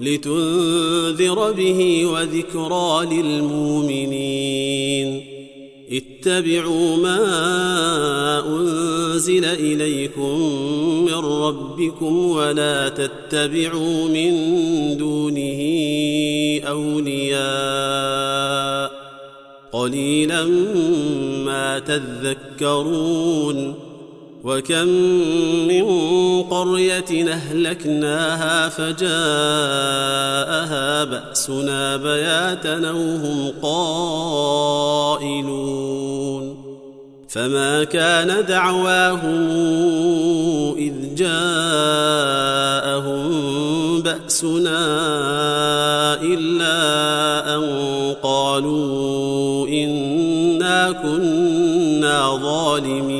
لتنذر به وذكرى للمؤمنين. اتبعوا ما أنزل إليكم من ربكم ولا تتبعوا من دونه أولياء. قليلا ما تذكرون. وكم من قرية أهلكناها فجاءها بأسنا بياتا أو هم قائلون فما كان دعواهم إذ جاءهم بأسنا إلا أن قالوا إنا كنا ظالمين.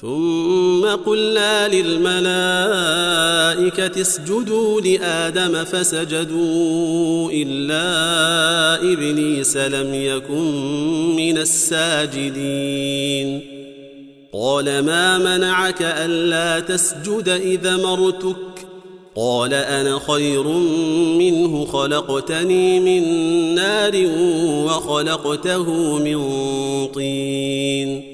ثم قلنا للملائكة اسجدوا لآدم فسجدوا إلا إبليس لم يكن من الساجدين. قال ما منعك ألا تسجد إذا مرتك؟ قال أنا خير منه خلقتني من نار وخلقته من طين.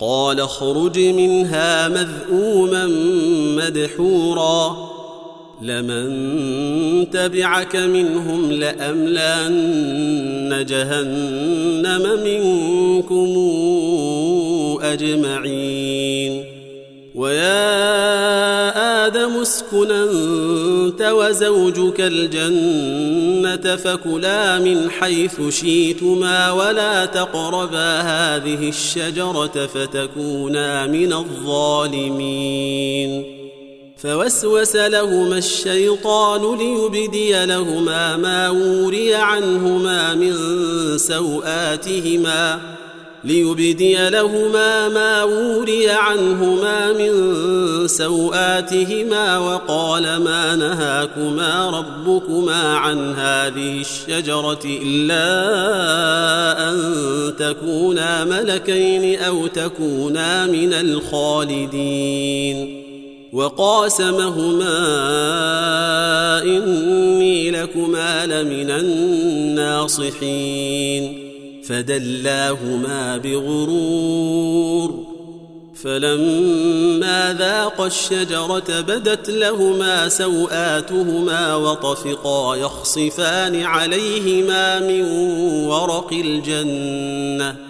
قال اخرج منها مذءوما مدحورا. لمن تبعك منهم لأملأن جهنم منكم أجمعين. ويا آدم اسكن أنت وزوجك الجنة فكلا من حيث شئتما ولا تقربا هذه الشجرة فتكونا من الظالمين. فوسوس لهما الشيطان ليبدي لهما ما وري عنهما من سوآتهما ليبدي لهما ما وري عنهما من سوآتهما وقال ما نهاكما ربكما عن هذه الشجرة إلا أن تكونا ملكين أو تكونا من الخالدين. وقاسمهما إني لكما لمن الناصحين. فدلاهما بغرور فلما ذاقا الشجرة بدت لهما سوآتهما وطفقا يخصفان عليهما من ورق الجنة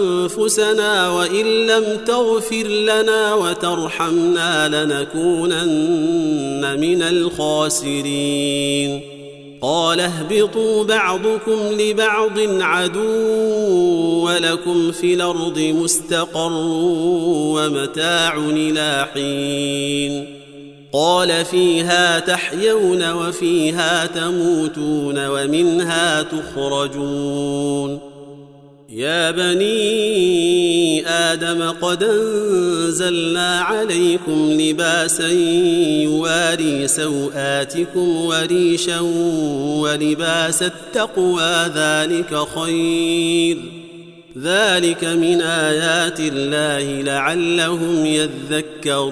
أنفسنا وإن لم تغفر لنا وترحمنا لنكونن من الخاسرين. قال اهبطوا بعضكم لبعض عدو ولكم في الأرض مستقر ومتاع إلى حين. قال فيها تحيون وفيها تموتون ومنها تخرجون. يا بني آدم قد أنزلنا عليكم لباسا يواري سوآتكم وريشا ولباس التقوى ذلك خير. ذلك من آيات الله لعلهم يذكرون.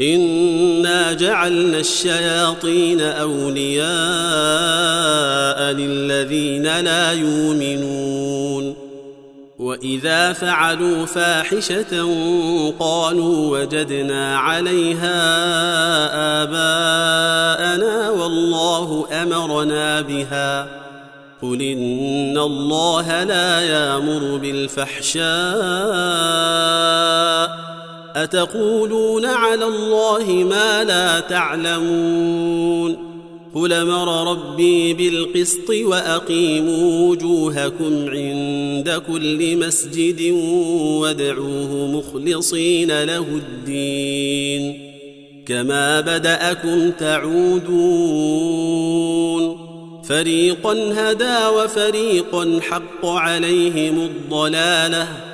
انا جعلنا الشياطين اولياء للذين لا يؤمنون واذا فعلوا فاحشه قالوا وجدنا عليها اباءنا والله امرنا بها قل ان الله لا يامر بالفحشاء أتقولون على الله ما لا تعلمون قل أمر ربي بالقسط وأقيموا وجوهكم عند كل مسجد وادعوه مخلصين له الدين كما بدأكم تعودون فريقا هدى وفريقا حق عليهم الضلالة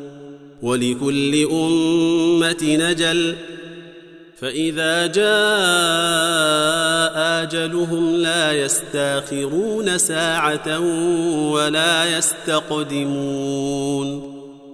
ولكل أمة نجل. فإذا جاء أجلهم لا يستأخرون ساعة ولا يستقدمون.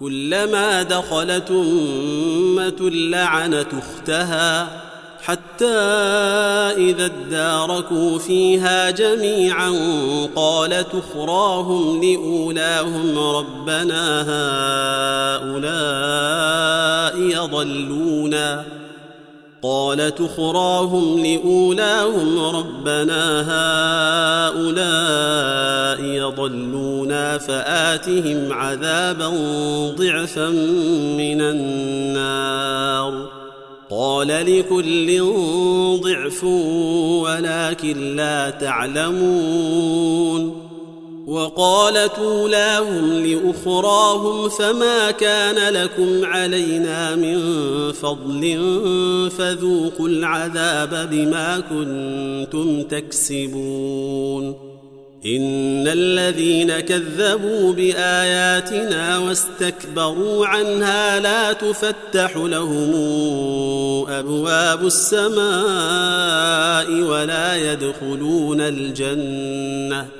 كلما دخلت امه لعنت أختها حتى إذا اداركوا فيها جميعا قالت أخراهم لأولاهم ربنا هؤلاء يضلونا قالت اخراهم لأولاهم ربنا هؤلاء يضلونا فآتهم عذابا ضعفا من النار. قال لكل ضعف ولكن لا تعلمون. وقالت أولاهم لأخراهم فما كان لكم علينا من فضل فذوقوا العذاب بما كنتم تكسبون. إن الذين كذبوا بآياتنا واستكبروا عنها لا تفتح لهم أبواب السماء ولا يدخلون الجنة.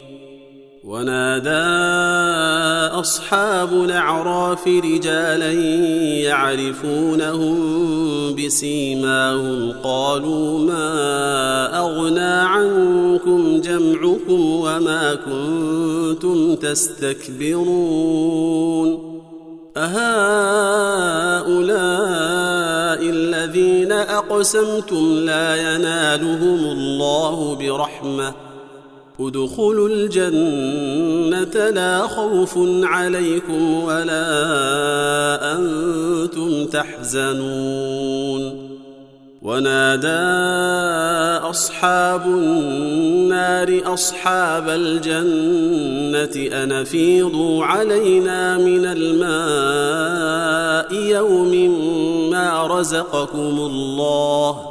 ونادى أصحاب الأعراف رجالا يعرفونهم بسيماهم قالوا ما أغنى عنكم جمعكم وما كنتم تستكبرون أهؤلاء الذين أقسمتم لا ينالهم الله برحمة ادخلوا الجنة لا خوف عليكم ولا أنتم تحزنون. ونادى أصحاب النار أصحاب الجنة أن فيضوا علينا من الماء يوم ما رزقكم الله.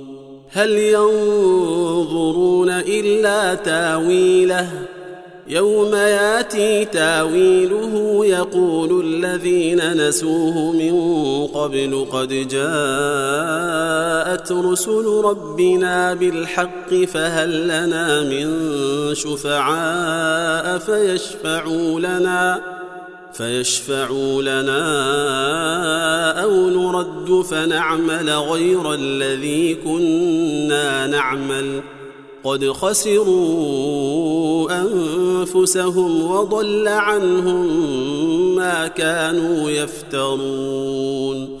هل ينظرون إلا تاويله؟ يوم ياتي تاويله يقول الذين نسوه من قبل قد جاءت رسل ربنا بالحق فهل لنا من شفعاء فيشفعوا لنا؟ فيشفعوا لنا أو نرد فنعمل غير الذي كنا نعمل. قد خسروا أنفسهم وضل عنهم ما كانوا يفترون.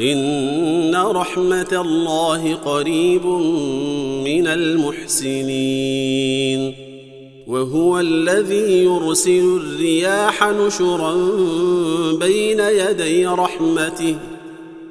إن رحمة الله قريب من المحسنين. وهو الذي يرسل الرياح نشرا بين يدي رحمته.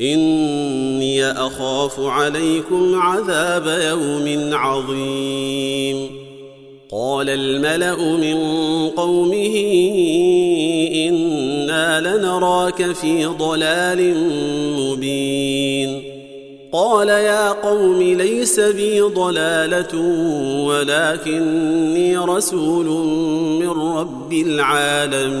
إني أخاف عليكم عذاب يوم عظيم. قال الملأ من قومه إنا لنراك في ضلال مبين. قال يا قوم ليس بي ضلالة ولكني رسول من رب العالمين.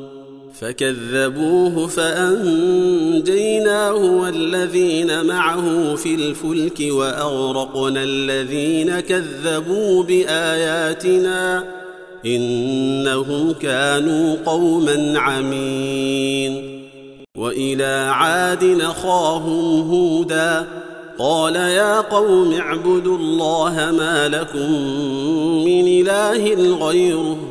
فكذبوه فأنجيناه والذين معه في الفلك وأغرقنا الذين كذبوا بآياتنا إنهم كانوا قوما عمين. وإلى عاد نخاهم هودا قال يا قوم اعبدوا الله ما لكم من إله غيره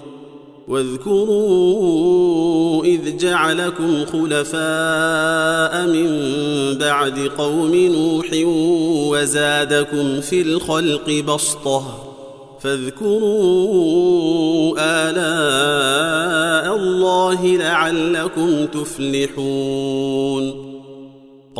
واذكروا إذ جعلكم خلفاء من بعد قوم نوح وزادكم في الخلق بسطة فاذكروا آلاء الله لعلكم تفلحون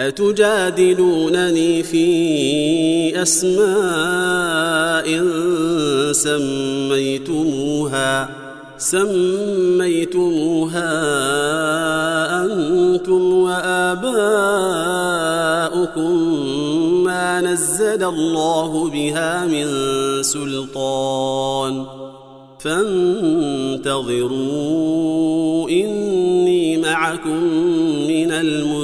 أتجادلونني في أسماء سميتموها سميتموها أنتم وآباؤكم ما نزل الله بها من سلطان. فانتظروا إني معكم من المنتظرين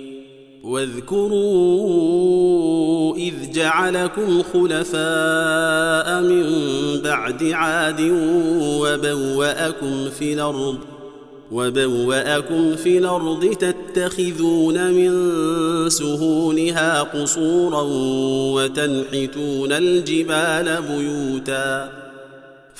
واذكروا إذ جعلكم خلفاء من بعد عاد وبوأكم في الأرض وبوأكم في الأرض تتخذون من سهولها قصورا وتنحتون الجبال بيوتا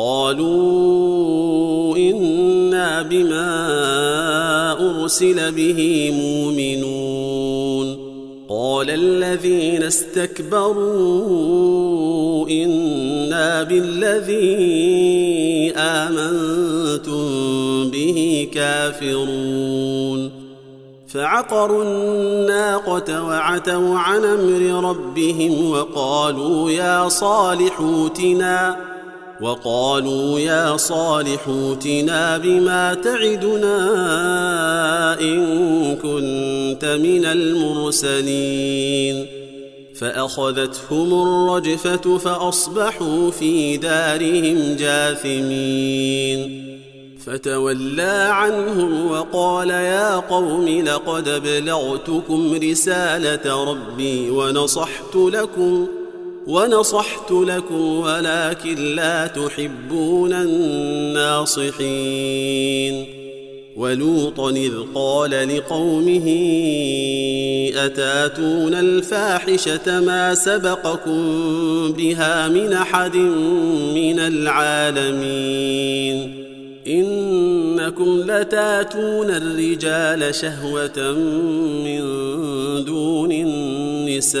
قالوا إنا بما أرسل به مؤمنون. قال الذين استكبروا إنا بالذي آمنتم به كافرون. فعقروا الناقة وعتوا عن أمر ربهم وقالوا يا صالح أوتنا. وقالوا يا صالح اوتنا بما تعدنا إن كنت من المرسلين. فأخذتهم الرجفة فأصبحوا في دارهم جاثمين. فتولى عنهم وقال يا قوم لقد ابلغتكم رسالة ربي ونصحت لكم ونصحت لكم ولكن لا تحبون الناصحين. ولوطا إذ قال لقومه أتاتون الفاحشة ما سبقكم بها من أحد من العالمين؟ إنكم لتاتون الرجال شهوة من دون النساء.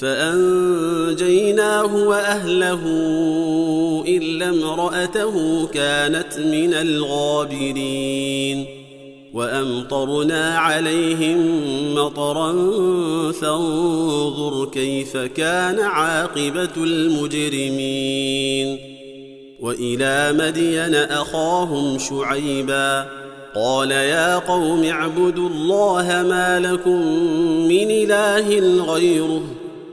فأنجيناه وأهله إلا امرأته كانت من الغابرين وأمطرنا عليهم مطرا فانظر كيف كان عاقبة المجرمين وإلى مدين أخاهم شعيبا قال يا قوم اعبدوا الله ما لكم من إله غيره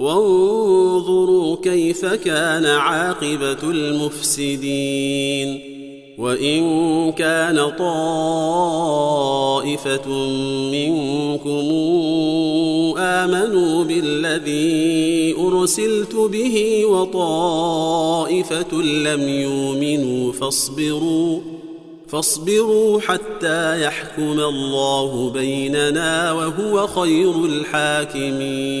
وانظروا كيف كان عاقبة المفسدين وإن كان طائفة منكم آمنوا بالذي أرسلت به وطائفة لم يؤمنوا فاصبروا فاصبروا حتى يحكم الله بيننا وهو خير الحاكمين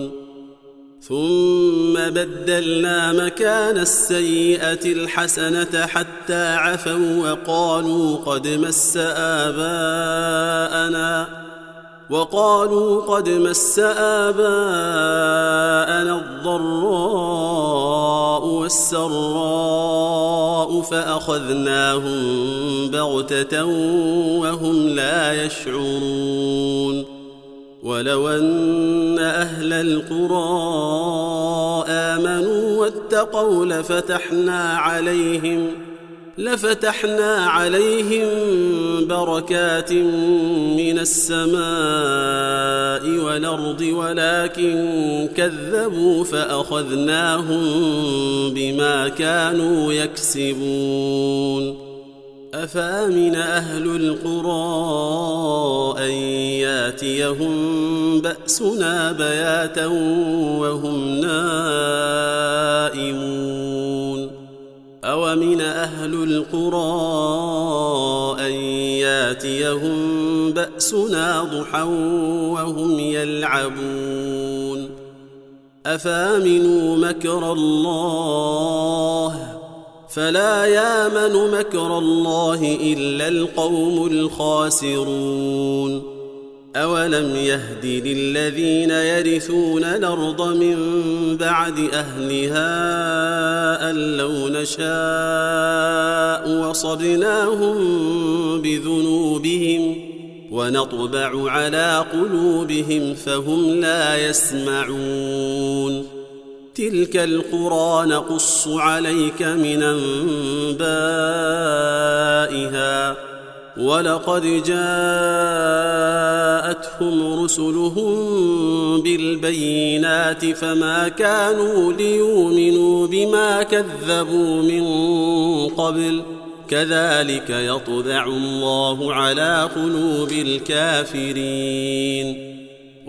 ثم بدلنا مكان السيئة الحسنة حتى عفوا وقالوا قد مس آباءنا وقالوا قد مس آباءنا الضراء والسراء فأخذناهم بغتة وهم لا يشعرون ولو أن أهل القرى آمنوا واتقوا لفتحنا عليهم ۖ لفتحنا عليهم بركات من السماء والأرض ولكن كذبوا فأخذناهم بما كانوا يكسبون. أفأمن أهل القرى أن ياتيهم بأسنا بياتا وهم نائمون؟ أومن أهل القرى أن ياتيهم بأسنا ضحى وهم يلعبون؟ أفأمنوا مكر الله فلا يامن مكر الله إلا القوم الخاسرون. أولم يهد للذين يرثون الأرض من بعد أهلها أن لو نشاء وصبناهم بذنوبهم ونطبع على قلوبهم فهم لا يسمعون. تلك القرى نقص عليك من أنبائها ولقد جاءتهم رسلهم بالبينات فما كانوا ليؤمنوا بما كذبوا من قبل كذلك يطبع الله على قلوب الكافرين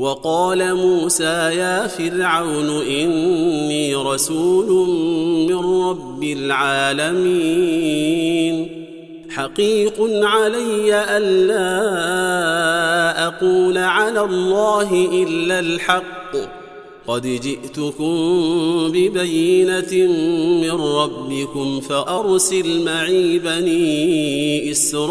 وقال موسى يا فرعون إني رسول من رب العالمين. حقيق علي الا أقول على الله إلا الحق. قد جئتكم ببينة من ربكم فأرسل معي بني إسرائيل.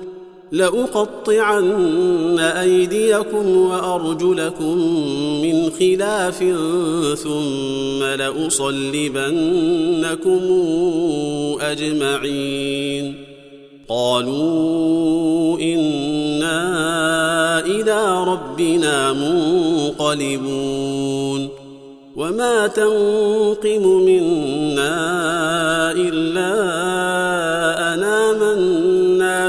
لأقطعن أيديكم وأرجلكم من خلاف ثم لأصلبنكم أجمعين. قالوا إنا إلى ربنا منقلبون. وما تنقم منا إلا ان امنا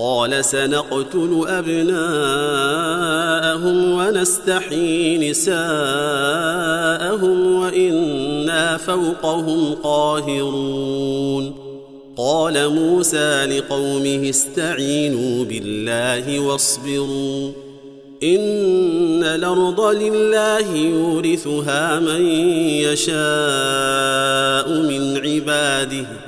قال سنقتل أبناءهم ونستحيي نساءهم وإنا فوقهم قاهرون. قال موسى لقومه استعينوا بالله واصبروا إن الأرض لله يورثها من يشاء من عباده.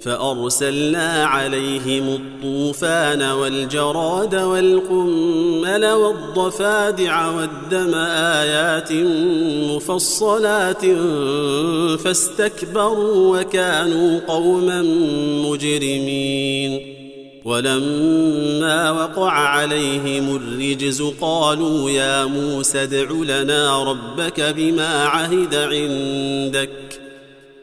فأرسلنا عليهم الطوفان والجراد والقمل والضفادع والدم آيات مفصلات فاستكبروا وكانوا قوما مجرمين. ولما وقع عليهم الرجز قالوا يا موسى ادع لنا ربك بما عهد عندك.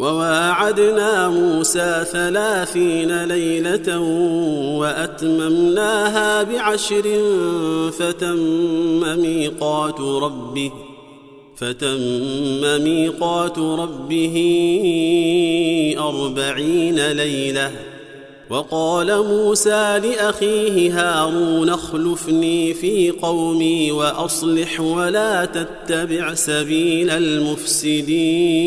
وواعدنا موسى ثلاثين ليلة وأتممناها بعشر فتم ميقات ربه فتم ميقات ربه أربعين ليلة. وقال موسى لأخيه هارون اخلفني في قومي وأصلح ولا تتبع سبيل المفسدين.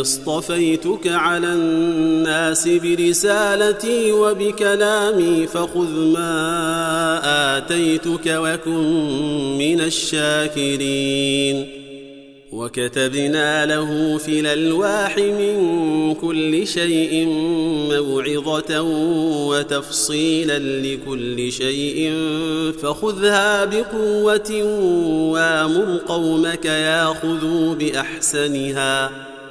اصطفيتك على الناس برسالتي وبكلامي فخذ ما آتيتك وكن من الشاكرين. وكتبنا له في الألواح من كل شيء موعظة وتفصيلا لكل شيء فخذها بقوة وامر قومك ياخذوا بأحسنها.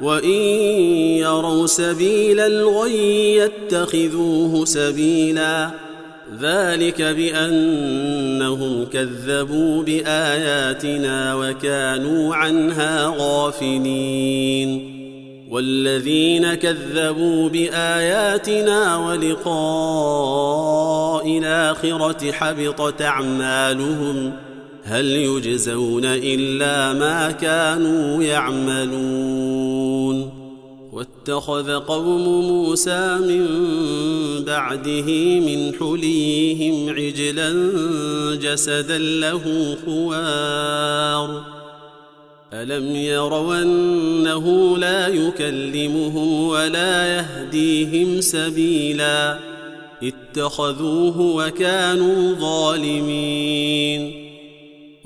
وان يروا سبيل الغي يتخذوه سبيلا ذلك بانهم كذبوا باياتنا وكانوا عنها غافلين والذين كذبوا باياتنا ولقاء الاخره حبطت اعمالهم هل يجزون إلا ما كانوا يعملون واتخذ قوم موسى من بعده من حليهم عجلا جسدا له خوار. ألم يروا أنه لا يكلمهم ولا يهديهم سبيلا؟ اتخذوه وكانوا ظالمين.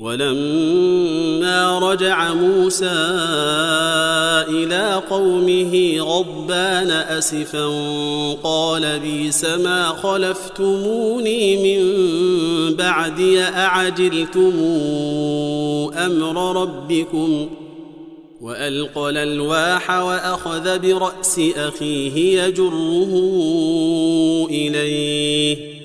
ولما رجع موسى إلى قومه غضبان أسفا قال بيس ما خلفتموني من بعدي أعجلتم أمر ربكم؟ وألقى الألواح وأخذ برأس أخيه يجره إليه.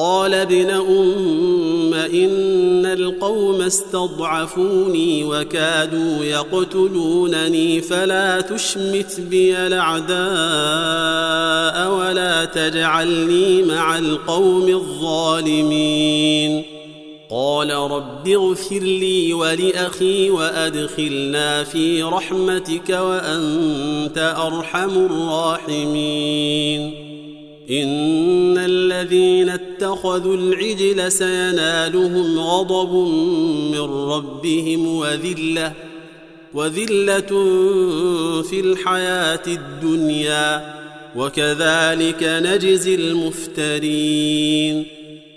قال ابن أم إن القوم استضعفوني وكادوا يقتلونني فلا تشمت بي الأعداء ولا تجعلني مع القوم الظالمين. قال رب اغفر لي ولأخي وأدخلنا في رحمتك وأنت أرحم الراحمين. إن الذين اتخذوا العجل سينالهم غضب من ربهم وذلة وذلة في الحياة الدنيا وكذلك نجزي المفترين.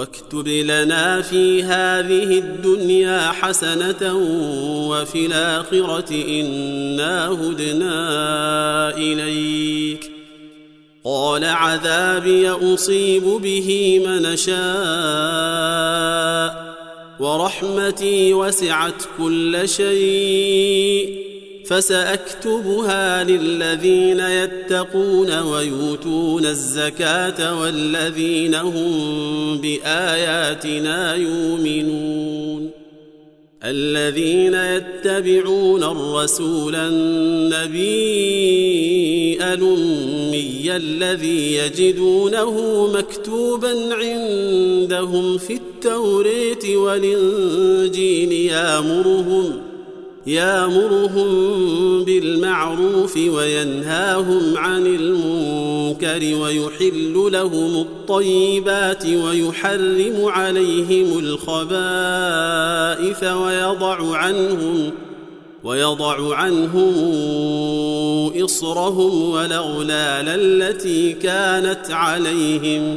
واكتب لنا في هذه الدنيا حسنة وفي الآخرة إنا هدنا إليك. قال عذابي أصيب به من شاء ورحمتي وسعت كل شيء. فسأكتبها للذين يتقون ويؤتون الزكاة والذين هم بآياتنا يؤمنون. الذين يتبعون الرسول النبي الأمي الذي يجدونه مكتوبا عندهم في التوراه والإنجيل يامرهم يامرهم بالمعروف وينهاهم عن المنكر ويحل لهم الطيبات ويحرم عليهم الخبائث ويضع عنهم ويضع عنهم إصرهم والأغلال التي كانت عليهم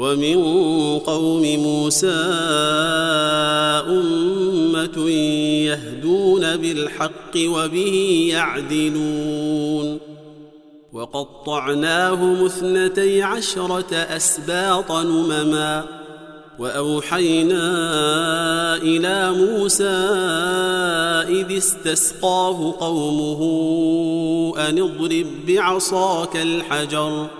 ومن قوم موسى أمة يهدون بالحق وبه يعدلون. وقطعناهم اثنتي عشرة أسباط نمما. وأوحينا إلى موسى إذ استسقاه قومه أن اضرب بعصاك الحجر.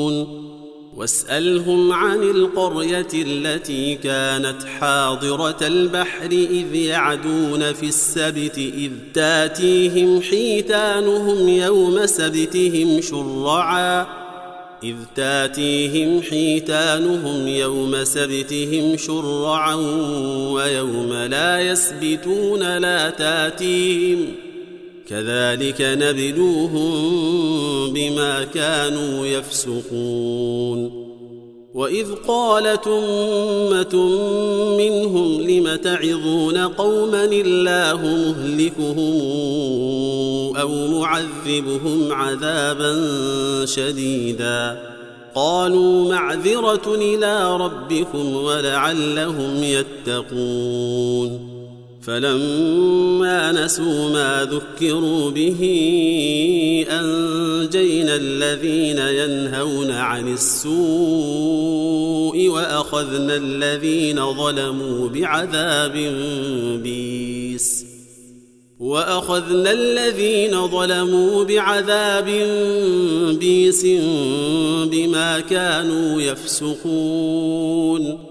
واسألهم عن القرية التي كانت حاضرة البحر إذ يعدون في السبت إذ تاتيهم حيتانهم يوم سبتهم شرعا. إذ تاتيهم حيتانهم يوم سبتهم شرعا ويوم لا يسبتون لا تاتيهم كذلك نبلوهم بما كانوا يفسقون. وإذ قالت أمة منهم لم تعظون قوما الله مهلكهم أو معذبهم عذابا شديدا؟ قالوا معذرة إلى ربكم ولعلهم يتقون. فلما نسوا ما ذكروا به أنجينا الذين ينهون عن السوء وأخذنا الذين ظلموا بعذاب بيس وأخذنا الذين ظلموا بعذاب بيس بما كانوا يفسقون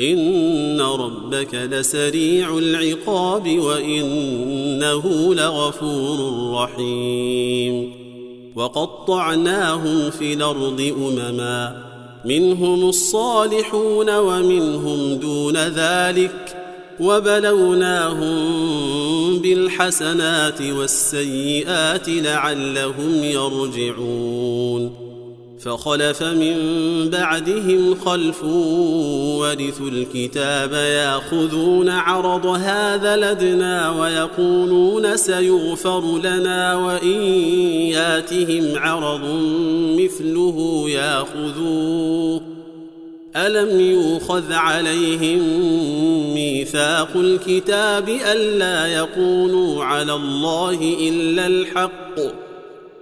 إن ربك لسريع العقاب وإنه لغفور رحيم. وقطعناهم في الأرض أمما منهم الصالحون ومنهم دون ذلك وبلوناهم بالحسنات والسيئات لعلهم يرجعون. فخلف من بعدهم خلف ورثوا الكتاب يأخذون عرض هذا لدنا ويقولون سيغفر لنا وإن ياتهم عرض مثله يأخذوه. ألم يوخذ عليهم ميثاق الكتاب ألا يقولوا على الله إلا الحق؟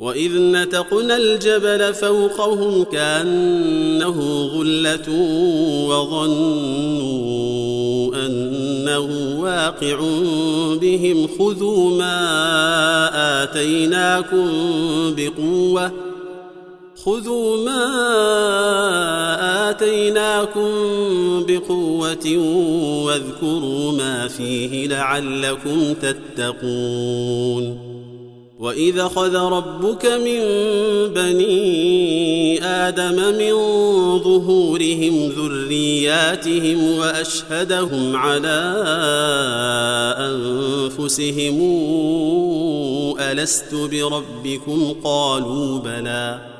وإذ نتقنا الجبل فوقهم كأنه ظله وظنوا أنه واقع بهم خذوا ما آتيناكم بقوة خذوا ما آتيناكم بقوة واذكروا ما فيه لعلكم تتقون واذا خذ ربك من بني آدم من ظهورهم ذرياتهم واشهدهم على انفسهم الست بربكم قالوا بلى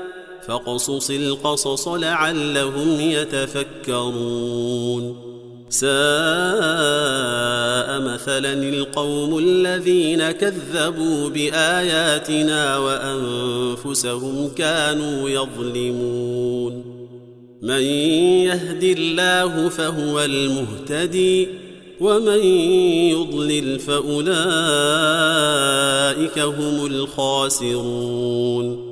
فاقصص القصص لعلهم يتفكرون. ساء مثلا القوم الذين كذبوا بآياتنا وأنفسهم كانوا يظلمون. من يهد الله فهو المهتدي ومن يضلل فأولئك هم الخاسرون.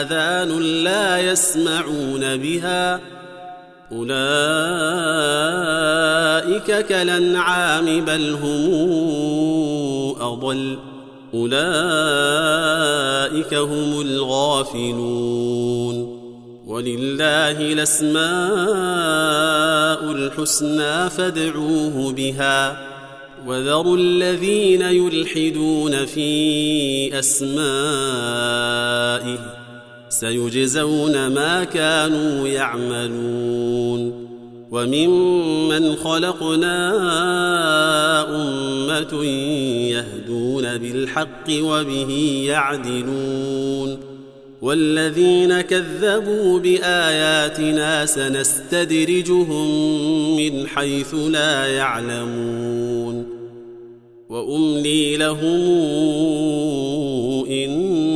آذان لا يسمعون بها. أولئك كالأنعام بل هم أضل. أولئك هم الغافلون. ولله الأسماء الحسنى فادعوه بها. وذروا الذين يلحدون في أسمائه. سيجزون ما كانوا يعملون وممن خلقنا أمة يهدون بالحق وبه يعدلون والذين كذبوا بآياتنا سنستدرجهم من حيث لا يعلمون وأملي لهم إن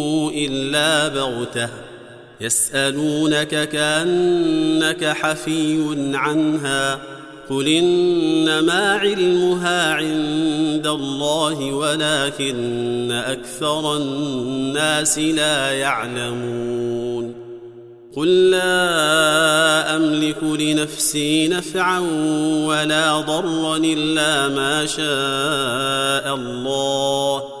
إلا بغتة. يسألونك كأنك حفي عنها. قل إنما علمها عند الله ولكن أكثر الناس لا يعلمون. قل لا أملك لنفسي نفعا ولا ضرا إلا ما شاء الله.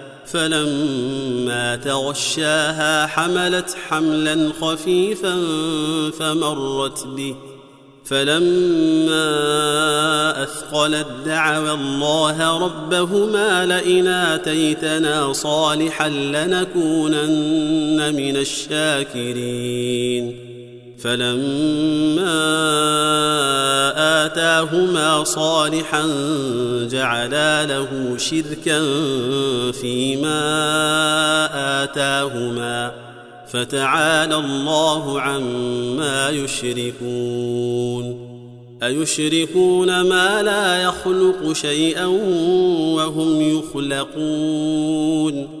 فلما تغشاها حملت حملا خفيفا فمرت به. فلما أثقلت دعوا الله ربهما لئن آتيتنا صالحا لنكونن من الشاكرين. فلما آتاهما صالحا جعلا له شركا فيما آتاهما فتعالى الله عما يشركون أيشركون ما لا يخلق شيئا وهم يخلقون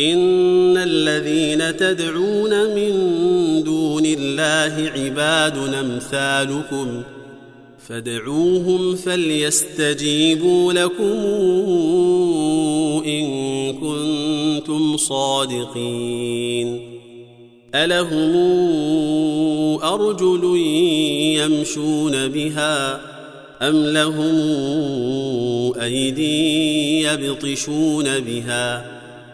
إن الذين تدعون من دون الله عباد أمثالكم فادعوهم فليستجيبوا لكم إن كنتم صادقين ألهم أرجل يمشون بها أم لهم أيدي يبطشون بها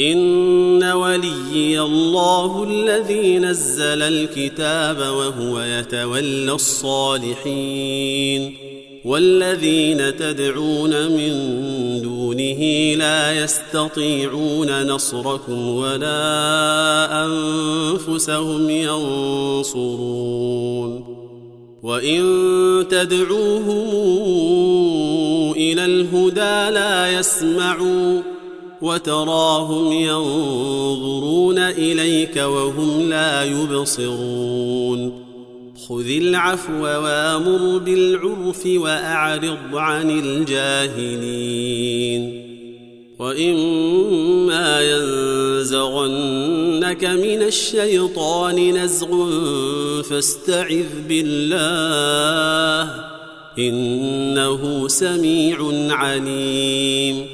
إن وليي الله الذي نزل الكتاب وهو يتولى الصالحين والذين تدعون من دونه لا يستطيعون نصركم ولا أنفسهم ينصرون وإن تدعوهم إلى الهدى لا يسمعوا وتراهم ينظرون إليك وهم لا يبصرون. خذ العفو وامر بالعرف وأعرض عن الجاهلين. وإما ينزغنك من الشيطان نزغ فاستعذ بالله إنه سميع عليم.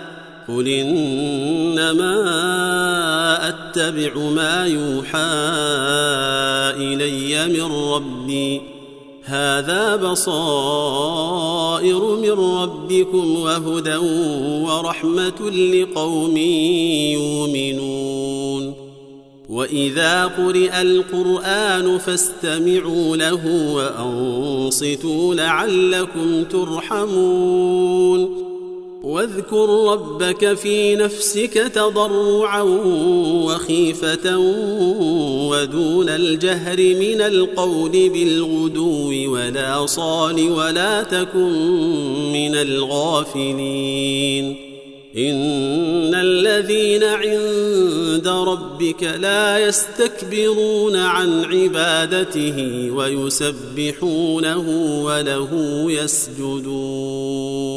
قل انما اتبع ما يوحى الي من ربي. هذا بصائر من ربكم وهدى ورحمه لقوم يؤمنون. واذا قرئ القران فاستمعوا له وانصتوا لعلكم ترحمون. واذكر ربك في نفسك تضرعا وخيفة ودون الجهر من القول بالغدو ولا صال ولا تكن من الغافلين. إن الذين عند ربك لا يستكبرون عن عبادته ويسبحونه وله يسجدون.